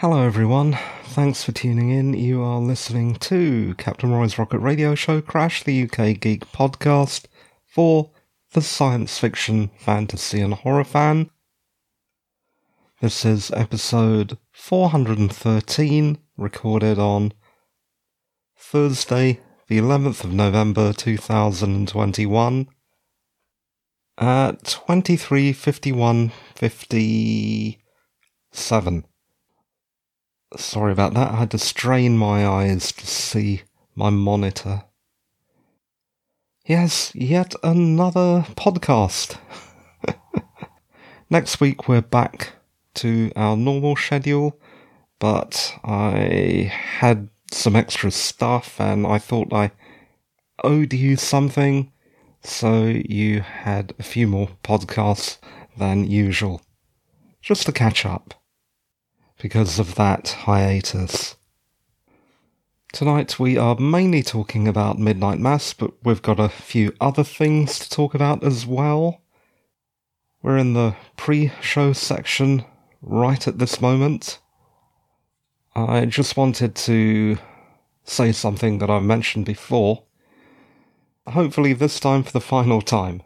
Hello, everyone. Thanks for tuning in. You are listening to Captain Roy's Rocket Radio Show Crash, the UK Geek podcast for the science fiction, fantasy, and horror fan. This is episode 413, recorded on Thursday, the 11th of November 2021 at 23:51:57. Sorry about that. I had to strain my eyes to see my monitor. Yes, yet another podcast. Next week we're back to our normal schedule, but I had some extra stuff and I thought I owed you something, so you had a few more podcasts than usual. Just to catch up because of that hiatus. Tonight we are mainly talking about Midnight Mass, but we've got a few other things to talk about as well. We're in the pre show section right at this moment. I just wanted to say something that I've mentioned before, hopefully this time for the final time,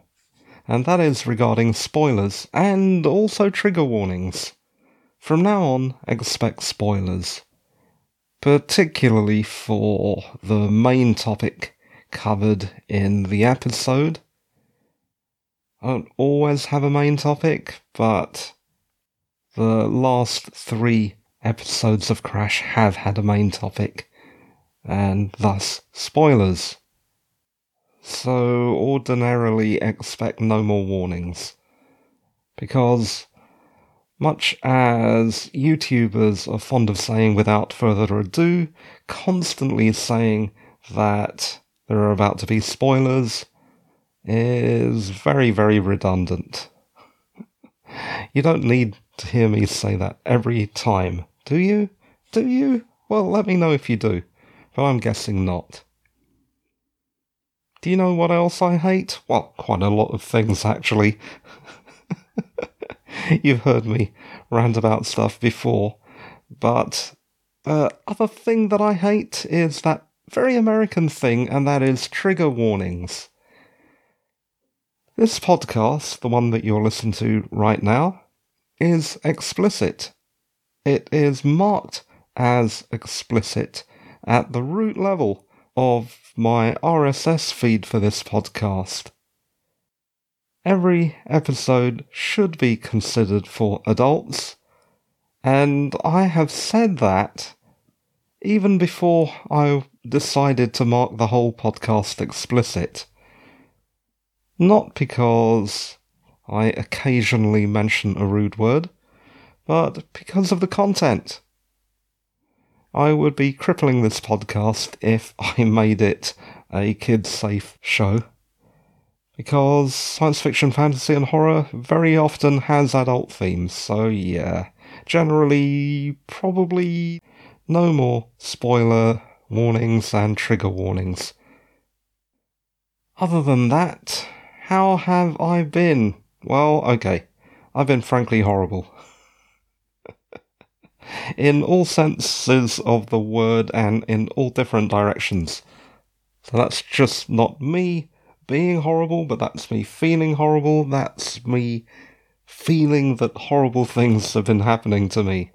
and that is regarding spoilers and also trigger warnings. From now on, expect spoilers, particularly for the main topic covered in the episode. I don't always have a main topic, but the last three episodes of Crash have had a main topic, and thus spoilers. So ordinarily expect no more warnings. Because much as YouTubers are fond of saying without further ado, constantly saying that there are about to be spoilers is very, very redundant. you don't need to hear me say that every time, do you? Do you? Well, let me know if you do, but I'm guessing not. Do you know what else I hate? Well, quite a lot of things, actually. You've heard me rant about stuff before. But uh, other thing that I hate is that very American thing, and that is trigger warnings. This podcast, the one that you're listening to right now, is explicit. It is marked as explicit at the root level of my RSS feed for this podcast. Every episode should be considered for adults, and I have said that even before I decided to mark the whole podcast explicit. Not because I occasionally mention a rude word, but because of the content. I would be crippling this podcast if I made it a kid safe show because science fiction, fantasy, and horror very often has adult themes, so yeah. Generally, probably no more spoiler warnings and trigger warnings. Other than that, how have I been? Well, okay, I've been frankly horrible. in all senses of the word and in all different directions. So that's just not me being horrible, but that's me feeling horrible. That's me feeling that horrible things have been happening to me.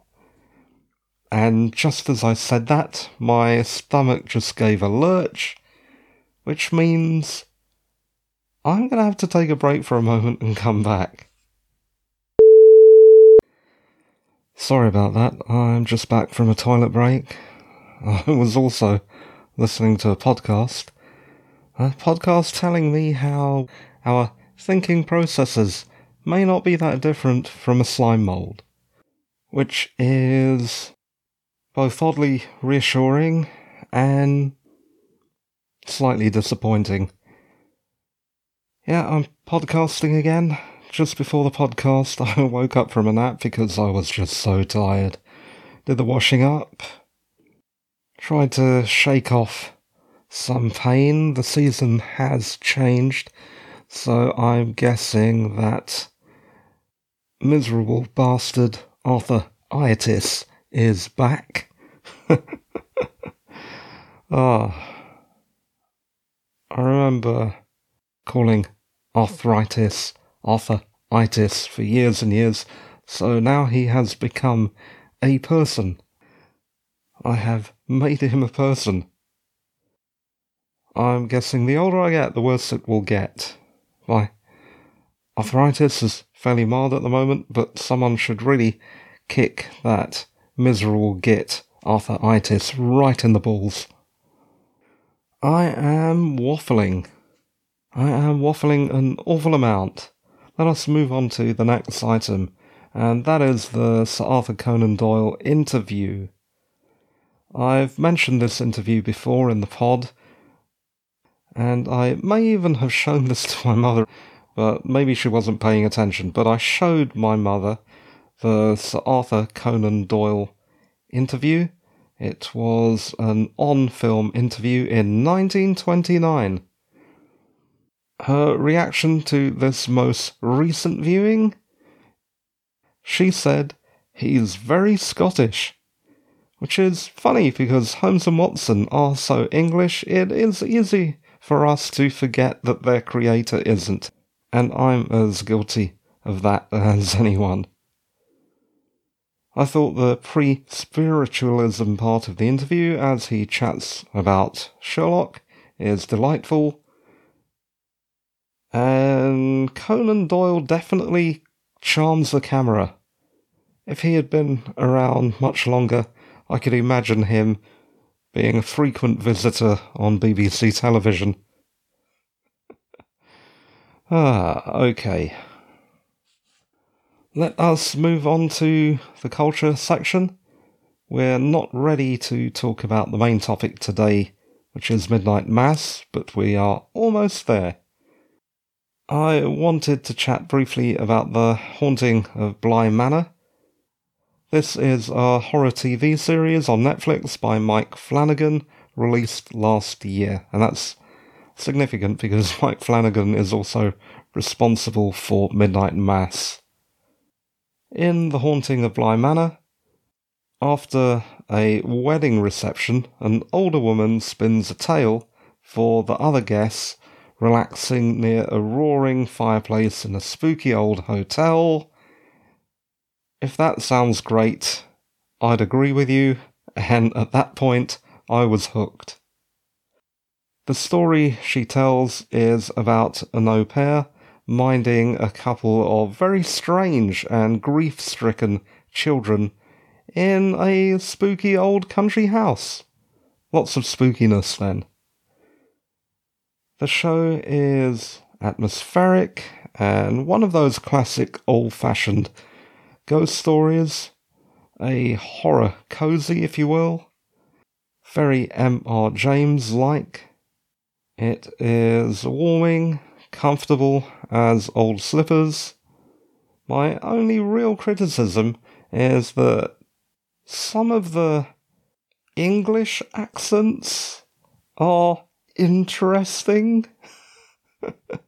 And just as I said that, my stomach just gave a lurch, which means I'm going to have to take a break for a moment and come back. Sorry about that, I'm just back from a toilet break. I was also listening to a podcast a podcast telling me how our thinking processes may not be that different from a slime mold, which is both oddly reassuring and slightly disappointing. Yeah, I'm podcasting again. Just before the podcast, I woke up from a nap because I was just so tired. Did the washing up, tried to shake off some pain. The season has changed, so I'm guessing that miserable bastard Arthur Itis is back. Ah. I remember calling arthritis Arthur arthritis for years and years, so now he has become a person. I have made him a person. I'm guessing the older I get, the worse it will get. My arthritis is fairly mild at the moment, but someone should really kick that miserable git arthritis right in the balls. I am waffling. I am waffling an awful amount. Let us move on to the next item, and that is the Sir Arthur Conan Doyle interview. I've mentioned this interview before in the pod, and I may even have shown this to my mother, but maybe she wasn't paying attention. But I showed my mother the Sir Arthur Conan Doyle interview, it was an on film interview in 1929. Her reaction to this most recent viewing? She said, He's very Scottish. Which is funny because Holmes and Watson are so English, it is easy for us to forget that their creator isn't. And I'm as guilty of that as anyone. I thought the pre spiritualism part of the interview, as he chats about Sherlock, is delightful. And Conan Doyle definitely charms the camera. If he had been around much longer, I could imagine him being a frequent visitor on BBC television. ah, okay. Let us move on to the culture section. We're not ready to talk about the main topic today, which is Midnight Mass, but we are almost there. I wanted to chat briefly about the haunting of Bly Manor. This is a horror TV series on Netflix by Mike Flanagan, released last year, and that's significant because Mike Flanagan is also responsible for Midnight Mass. In The Haunting of Bly Manor, after a wedding reception, an older woman spins a tale for the other guests relaxing near a roaring fireplace in a spooky old hotel. If that sounds great, I'd agree with you, and at that point, I was hooked. The story she tells is about an au pair minding a couple of very strange and grief stricken children in a spooky old country house. Lots of spookiness then. The show is atmospheric and one of those classic old fashioned ghost stories, a horror cozy, if you will. Very M.R. James like. It is warming comfortable as old slippers. My only real criticism is that some of the English accents are interesting.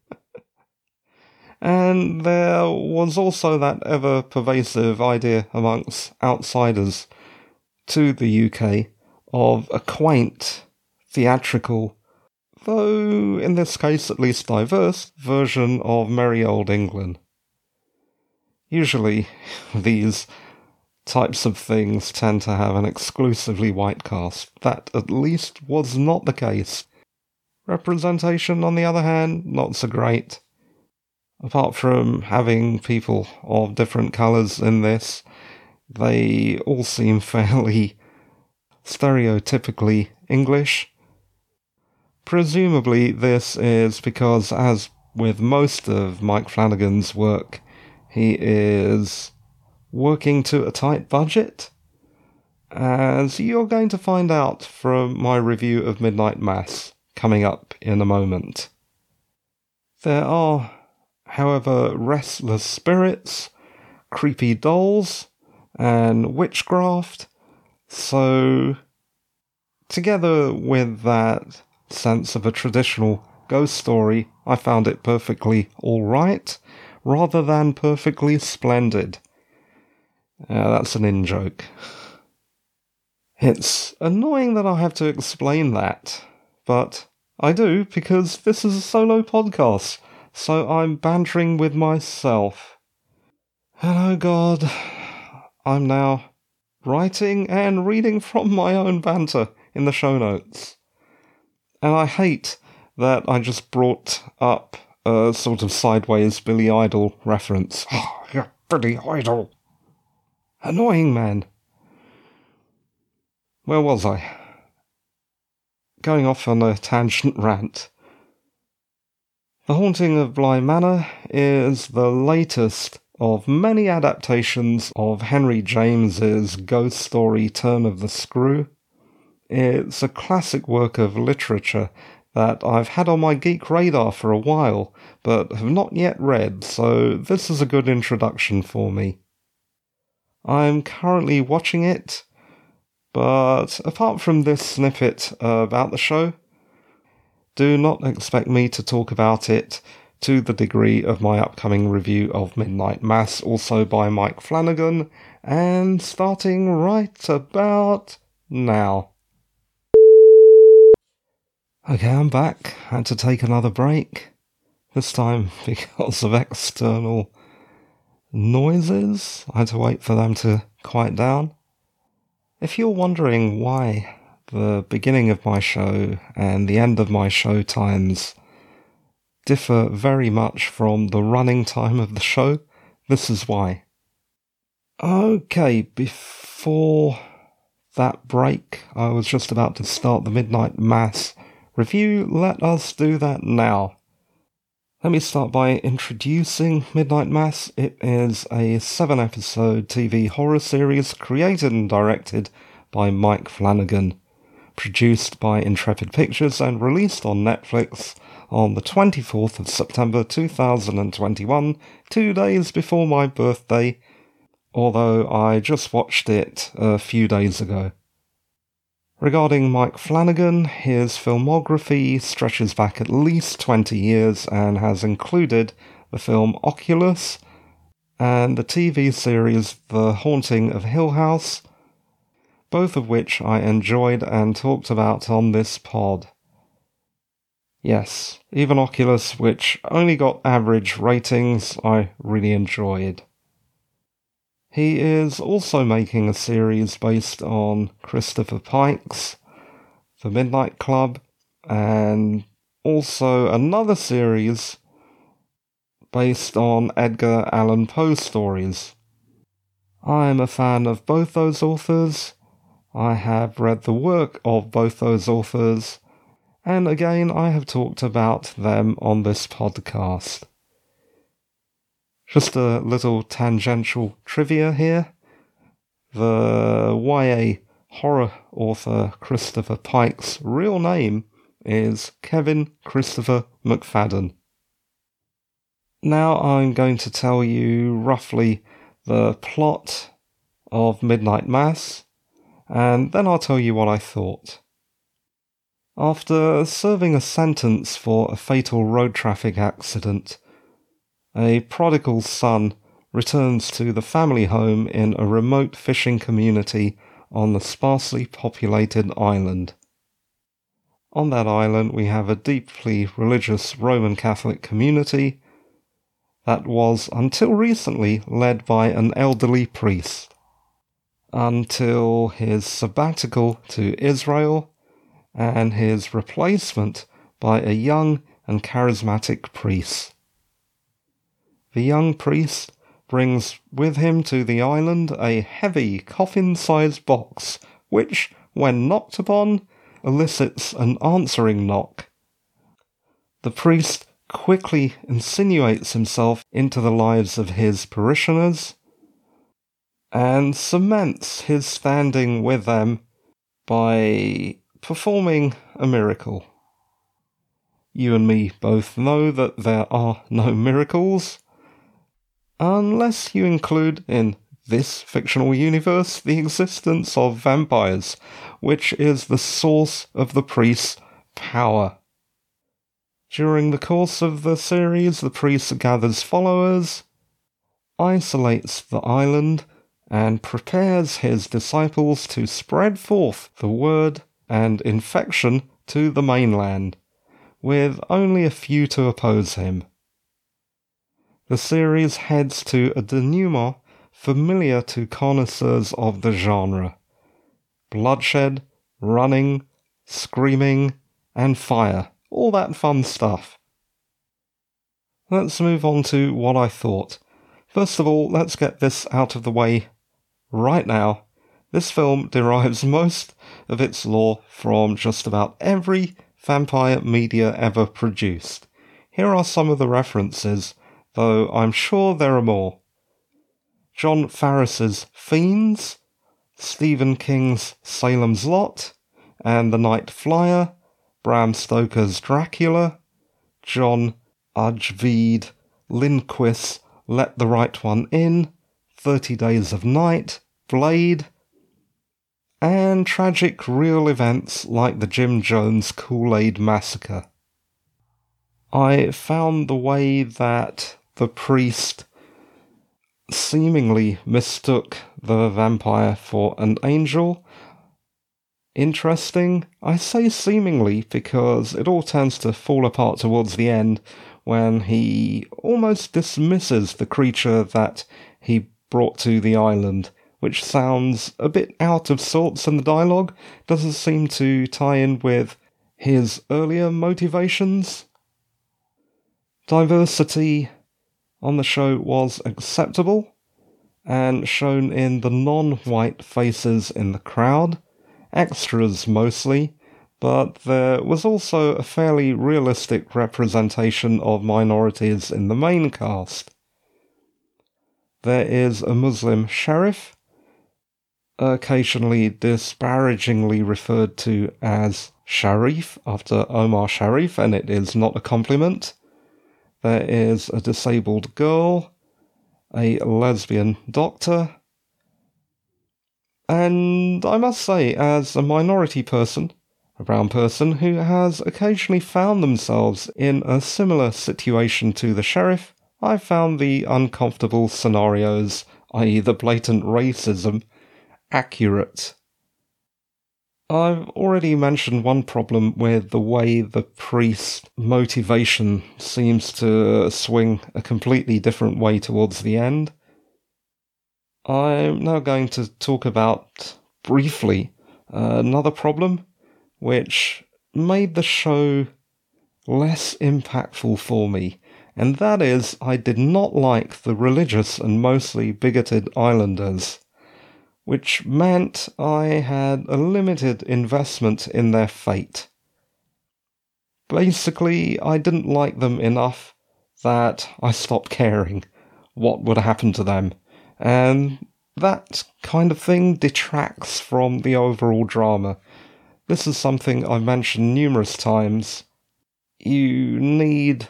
and there was also that ever pervasive idea amongst outsiders to the UK of a quaint, theatrical though in this case at least diverse, version of Merry Old England. Usually, these types of things tend to have an exclusively white cast. That at least was not the case. Representation, on the other hand, not so great. Apart from having people of different colours in this, they all seem fairly stereotypically English Presumably, this is because, as with most of Mike Flanagan's work, he is working to a tight budget. As you're going to find out from my review of Midnight Mass coming up in a moment. There are, however, restless spirits, creepy dolls, and witchcraft, so together with that, sense of a traditional ghost story, I found it perfectly alright, rather than perfectly splendid. Uh, that's an in joke. It's annoying that I have to explain that, but I do because this is a solo podcast, so I'm bantering with myself. Oh god, I'm now writing and reading from my own banter in the show notes. And I hate that I just brought up a sort of sideways Billy Idol reference. Oh, you're Billy Idol. Annoying man. Where was I? Going off on a tangent rant. The Haunting of Bly Manor is the latest of many adaptations of Henry James's ghost story Turn of the Screw. It's a classic work of literature that I've had on my geek radar for a while, but have not yet read, so this is a good introduction for me. I'm currently watching it, but apart from this snippet about the show, do not expect me to talk about it to the degree of my upcoming review of Midnight Mass, also by Mike Flanagan, and starting right about now. Okay, I'm back. Had to take another break. This time because of external noises. I had to wait for them to quiet down. If you're wondering why the beginning of my show and the end of my show times differ very much from the running time of the show, this is why. Okay, before that break, I was just about to start the Midnight Mass review, let us do that now. Let me start by introducing Midnight Mass. It is a seven episode TV horror series created and directed by Mike Flanagan, produced by Intrepid Pictures and released on Netflix on the 24th of September 2021, two days before my birthday, although I just watched it a few days ago. Regarding Mike Flanagan, his filmography stretches back at least 20 years and has included the film Oculus and the TV series The Haunting of Hill House, both of which I enjoyed and talked about on this pod. Yes, even Oculus, which only got average ratings, I really enjoyed. He is also making a series based on Christopher Pike's The Midnight Club and also another series based on Edgar Allan Poe stories. I am a fan of both those authors. I have read the work of both those authors, and again, I have talked about them on this podcast. Just a little tangential trivia here. The YA horror author Christopher Pike's real name is Kevin Christopher McFadden. Now I'm going to tell you roughly the plot of Midnight Mass, and then I'll tell you what I thought. After serving a sentence for a fatal road traffic accident, a prodigal son returns to the family home in a remote fishing community on the sparsely populated island. On that island, we have a deeply religious Roman Catholic community that was until recently led by an elderly priest. Until his sabbatical to Israel and his replacement by a young and charismatic priest. The young priest brings with him to the island a heavy coffin sized box, which, when knocked upon, elicits an answering knock. The priest quickly insinuates himself into the lives of his parishioners and cements his standing with them by performing a miracle. You and me both know that there are no miracles unless you include in this fictional universe the existence of vampires, which is the source of the priest's power. During the course of the series, the priest gathers followers, isolates the island, and prepares his disciples to spread forth the word and infection to the mainland, with only a few to oppose him. The series heads to a denouement familiar to connoisseurs of the genre bloodshed, running, screaming, and fire. All that fun stuff. Let's move on to what I thought. First of all, let's get this out of the way right now. This film derives most of its lore from just about every vampire media ever produced. Here are some of the references, though I'm sure there are more. John Farris's Fiends, Stephen King's Salem's Lot, and The Night Flyer, Bram Stoker's Dracula, John Ajvide Lindqvist's Let the Right One In, Thirty Days of Night, Blade, and tragic real events like the Jim Jones Kool Aid Massacre. I found the way that the priest seemingly mistook the vampire for an angel. Interesting. I say seemingly because it all tends to fall apart towards the end when he almost dismisses the creature that he brought to the island, which sounds a bit out of sorts in the dialogue, doesn't seem to tie in with his earlier motivations. Diversity on the show was acceptable and shown in the non white faces in the crowd, extras mostly, but there was also a fairly realistic representation of minorities in the main cast. There is a Muslim sheriff, occasionally disparagingly referred to as Sharif after Omar Sharif, and it is not a compliment. There is a disabled girl, a lesbian doctor, and I must say, as a minority person, a brown person who has occasionally found themselves in a similar situation to the sheriff, I found the uncomfortable scenarios, i.e., the blatant racism, accurate. I've already mentioned one problem with the way the priest's motivation seems to swing a completely different way towards the end. I'm now going to talk about briefly another problem which made the show less impactful for me, and that is I did not like the religious and mostly bigoted islanders, which meant I had a limited investment in their fate. Basically, I didn't like them enough that I stopped caring what would happen to them, and that kind of thing detracts from the overall drama this is something I've mentioned numerous times. You need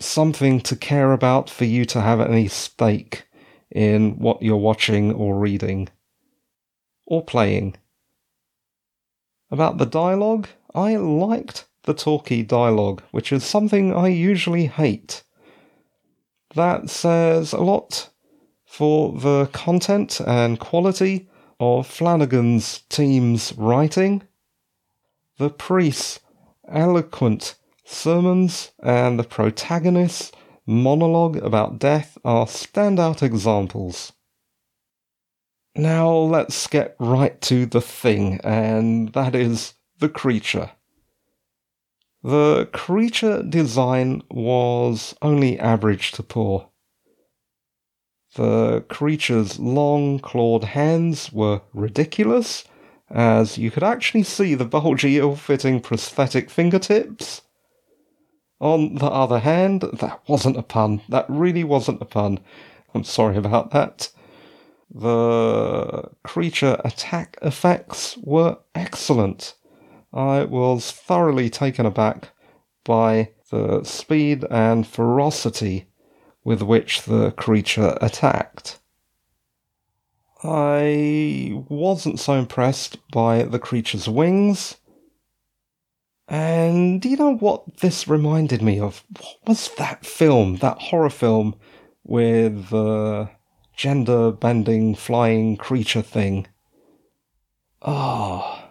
something to care about for you to have any stake in what you're watching or reading or playing. About the dialogue, I liked the talky dialogue, which is something I usually hate. That says a lot for the content and quality of Flanagan's team's writing the priest's eloquent sermons and the protagonist's monologue about death are standout examples. Now let's get right to the thing, and that is the creature. The creature design was only average to poor. The creature's long clawed hands were ridiculous, as you could actually see the bulgy, ill fitting prosthetic fingertips. On the other hand, that wasn't a pun. That really wasn't a pun. I'm sorry about that. The creature attack effects were excellent. I was thoroughly taken aback by the speed and ferocity with which the creature attacked. I wasn't so impressed by the creature's wings. And do you know what this reminded me of? What was that film, that horror film with uh, gender bending flying creature thing. Ah. Oh.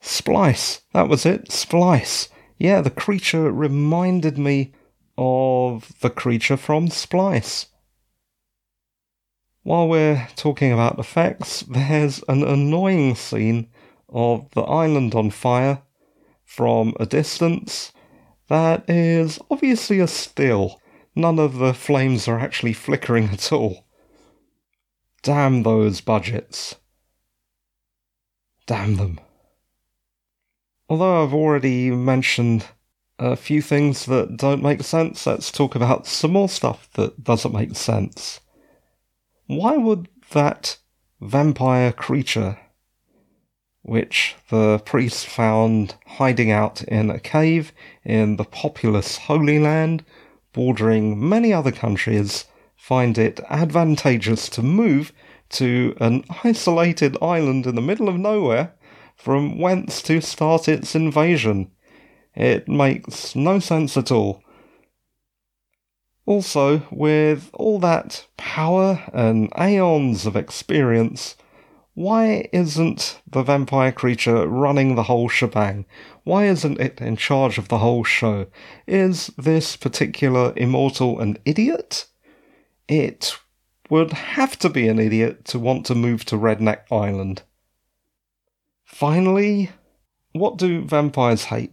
Splice. That was it. Splice. Yeah, the creature reminded me of the creature from Splice. While we're talking about effects, there's an annoying scene of the island on fire from a distance that is obviously a still. None of the flames are actually flickering at all. Damn those budgets. Damn them. Although I've already mentioned a few things that don't make sense, let's talk about some more stuff that doesn't make sense. Why would that vampire creature, which the priest found hiding out in a cave in the populous Holy Land, bordering many other countries, find it advantageous to move to an isolated island in the middle of nowhere from whence to start its invasion. It makes no sense at all. Also, with all that power and aeons of experience, why isn't the vampire creature running the whole shebang? Why isn't it in charge of the whole show? Is this particular immortal an idiot? It would have to be an idiot to want to move to Redneck Island. Finally, what do vampires hate?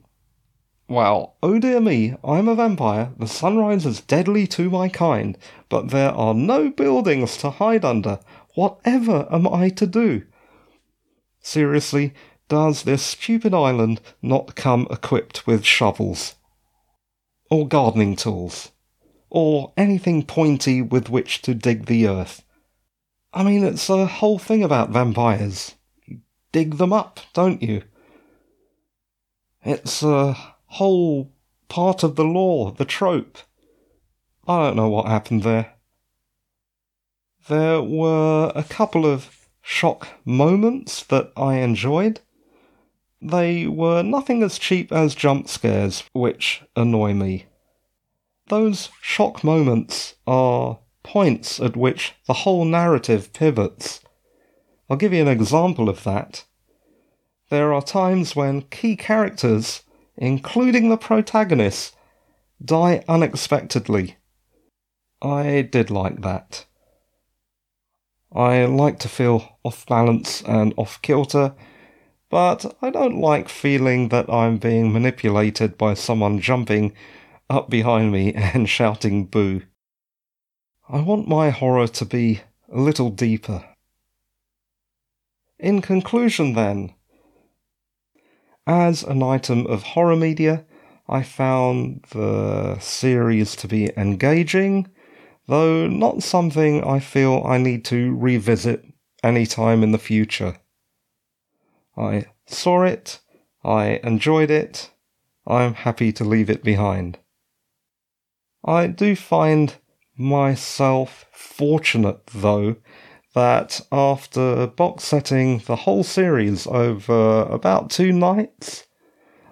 Well, oh dear me, I'm a vampire, the sun is deadly to my kind, but there are no buildings to hide under. Whatever am I to do? Seriously, does this stupid island not come equipped with shovels? Or gardening tools? Or anything pointy with which to dig the earth? I mean, it's a whole thing about vampires. You dig them up, don't you? It's a whole part of the law, the trope. I don't know what happened there. There were a couple of shock moments that I enjoyed. They were nothing as cheap as jump scares, which annoy me. Those shock moments are points at which the whole narrative pivots I'll give you an example of that. There are times when key characters, including the protagonist, die unexpectedly. I did like that. I like to feel off balance and off kilter, but I don't like feeling that I'm being manipulated by someone jumping up behind me and shouting boo. I want my horror to be a little deeper. In conclusion, then, as an item of horror media, I found the series to be engaging, though not something I feel I need to revisit any time in the future. I saw it, I enjoyed it, I'm happy to leave it behind. I do find myself fortunate, though, that after box setting the whole series over about two nights,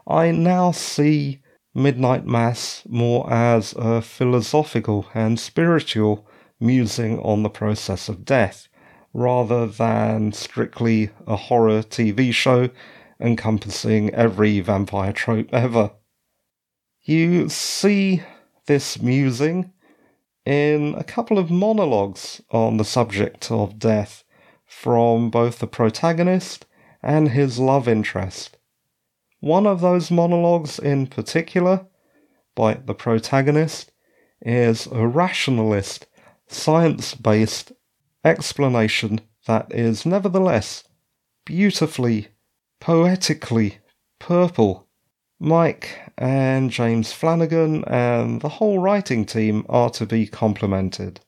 I now see Midnight Mass more as a philosophical and spiritual musing on the process of death, rather than strictly a horror TV show encompassing every vampire trope ever. You see this musing in a couple of monologues on the subject of death from both the protagonist and his love interest. One of those monologues in particular, by the protagonist, is a rationalist, science based explanation that is nevertheless beautifully, poetically purple Mike and James Flanagan and the whole writing team are to be complimented.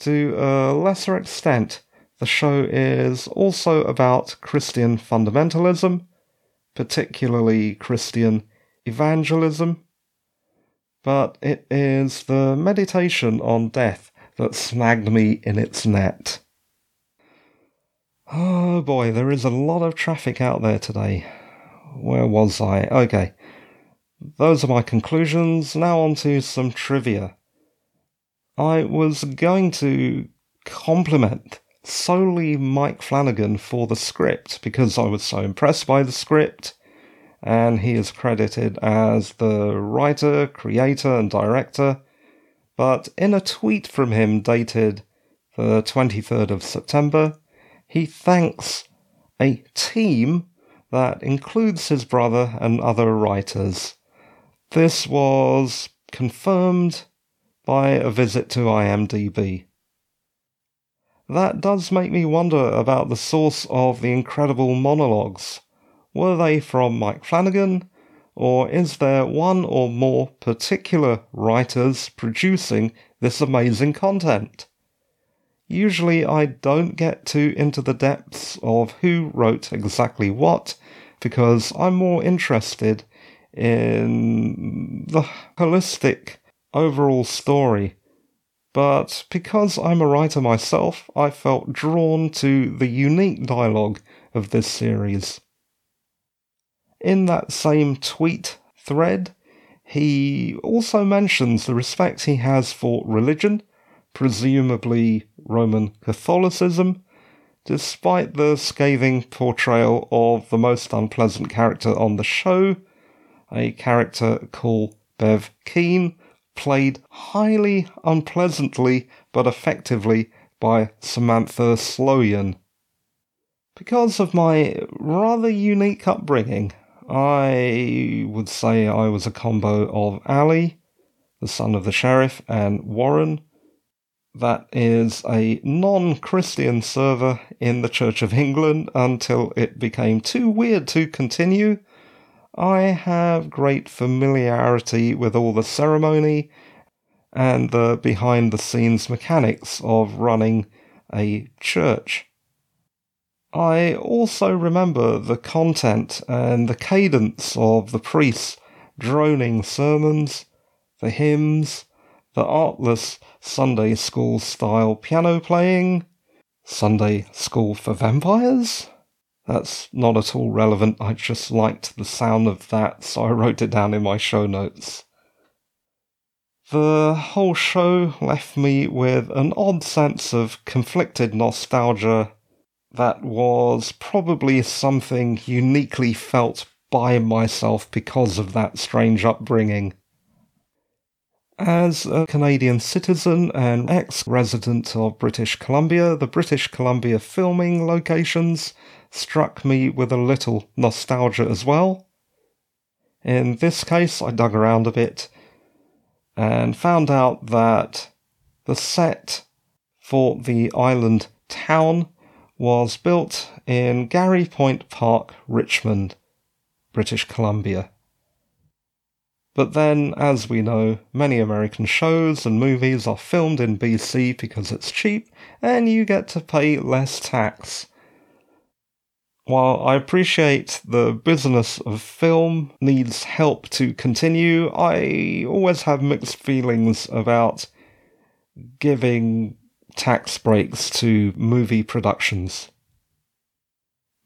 To a lesser extent, the show is also about Christian fundamentalism, particularly Christian evangelism, but it is the meditation on death that snagged me in its net. Oh boy, there is a lot of traffic out there today where was I? Okay. Those are my conclusions. Now on to some trivia. I was going to compliment solely Mike Flanagan for the script because I was so impressed by the script, and he is credited as the writer, creator, and director. But in a tweet from him dated the 23rd of September, he thanks a team that includes his brother and other writers. This was confirmed by a visit to IMDb. That does make me wonder about the source of the incredible monologues. Were they from Mike Flanagan, or is there one or more particular writers producing this amazing content? Usually, I don't get too into the depths of who wrote exactly what because I'm more interested in the holistic overall story. But because I'm a writer myself, I felt drawn to the unique dialogue of this series. In that same tweet thread, he also mentions the respect he has for religion presumably Roman Catholicism, despite the scathing portrayal of the most unpleasant character on the show, a character called Bev Keane, played highly unpleasantly but effectively by Samantha Sloyan. Because of my rather unique upbringing, I would say I was a combo of Ali, the son of the sheriff, and Warren, that is a non Christian server in the Church of England until it became too weird to continue. I have great familiarity with all the ceremony and the behind the scenes mechanics of running a church. I also remember the content and the cadence of the priests' droning sermons, the hymns, the artless Sunday school style piano playing, Sunday school for vampires. That's not at all relevant. I just liked the sound of that, so I wrote it down in my show notes. The whole show left me with an odd sense of conflicted nostalgia that was probably something uniquely felt by myself because of that strange upbringing. As a Canadian citizen and ex resident of British Columbia, the British Columbia filming locations struck me with a little nostalgia as well. In this case, I dug around a bit and found out that the set for the island town was built in Garry Point Park, Richmond, British Columbia. But then, as we know, many American shows and movies are filmed in BC because it's cheap and you get to pay less tax. While I appreciate the business of film needs help to continue, I always have mixed feelings about giving tax breaks to movie productions.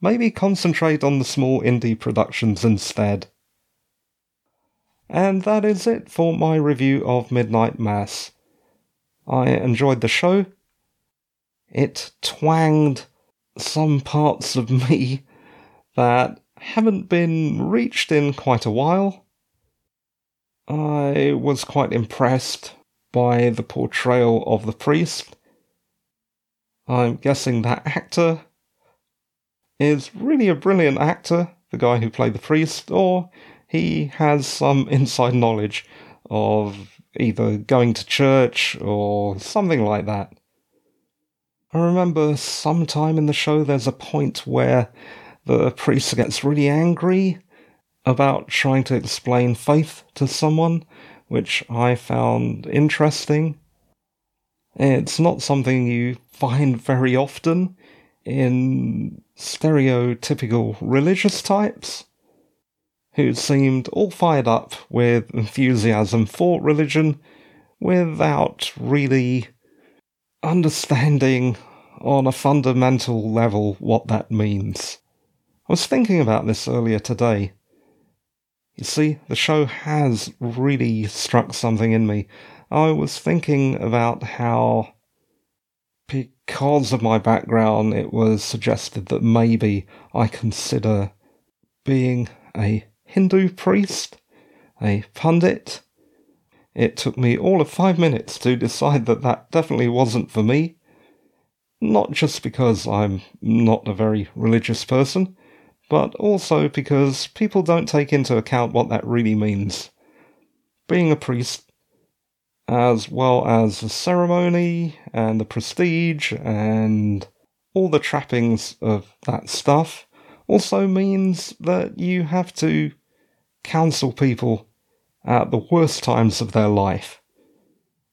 Maybe concentrate on the small indie productions instead. And that is it for my review of Midnight Mass. I enjoyed the show. It twanged some parts of me that haven't been reached in quite a while. I was quite impressed by the portrayal of the priest. I'm guessing that actor is really a brilliant actor, the guy who played the priest, or he has some inside knowledge of either going to church or something like that. I remember sometime in the show there's a point where the priest gets really angry about trying to explain faith to someone, which I found interesting. It's not something you find very often in stereotypical religious types who seemed all fired up with enthusiasm for religion without really understanding on a fundamental level what that means. I was thinking about this earlier today. You see, the show has really struck something in me I was thinking about how, because of my background, it was suggested that maybe I consider being a Hindu priest, a pundit. It took me all of five minutes to decide that that definitely wasn't for me. Not just because I'm not a very religious person, but also because people don't take into account what that really means. Being a priest, as well as the ceremony and the prestige and all the trappings of that stuff, also means that you have to counsel people at the worst times of their life.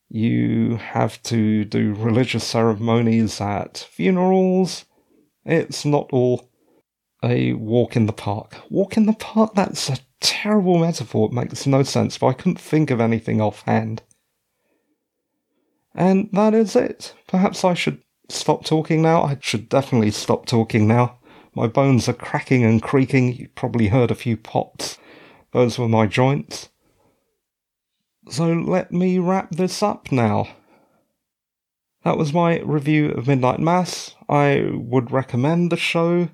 You have to do religious ceremonies at funerals. It's not all a walk in the park. Walk in the park? That's a terrible metaphor. It makes no sense, but I couldn't think of anything offhand. And that is it. Perhaps I should stop talking now. I should definitely stop talking now. My bones are cracking and creaking. You probably heard a few pops. Those were my joints. So let me wrap this up now. That was my review of Midnight Mass. I would recommend the show.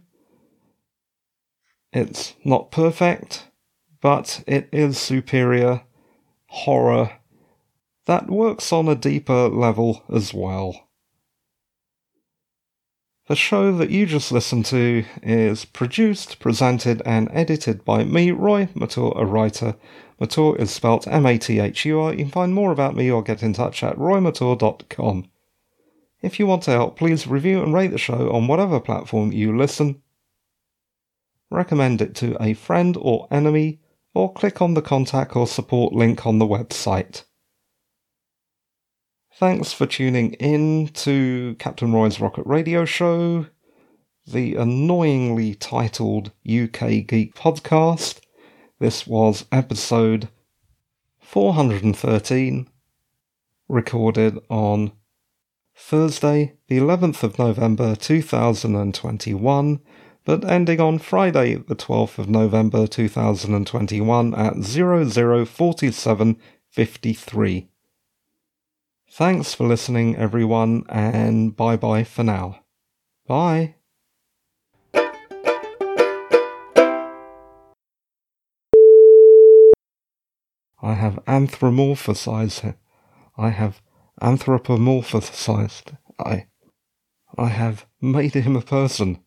It's not perfect, but it is superior horror that works on a deeper level as well. The show that you just listened to is produced, presented, and edited by me, Roy Mathur, a writer. Mathur is spelt M A T H U R. You can find more about me or get in touch at roymathur.com. If you want to help, please review and rate the show on whatever platform you listen. Recommend it to a friend or enemy, or click on the contact or support link on the website. Thanks for tuning in to Captain Roy's Rocket Radio Show, the annoyingly titled UK Geek podcast. This was episode 413, recorded on Thursday, the 11th of November 2021, but ending on Friday, the 12th of November 2021 at 004753. Thanks for listening, everyone, and bye bye for now. Bye. I have anthropomorphized. I have anthropomorphized. I. I have made him a person.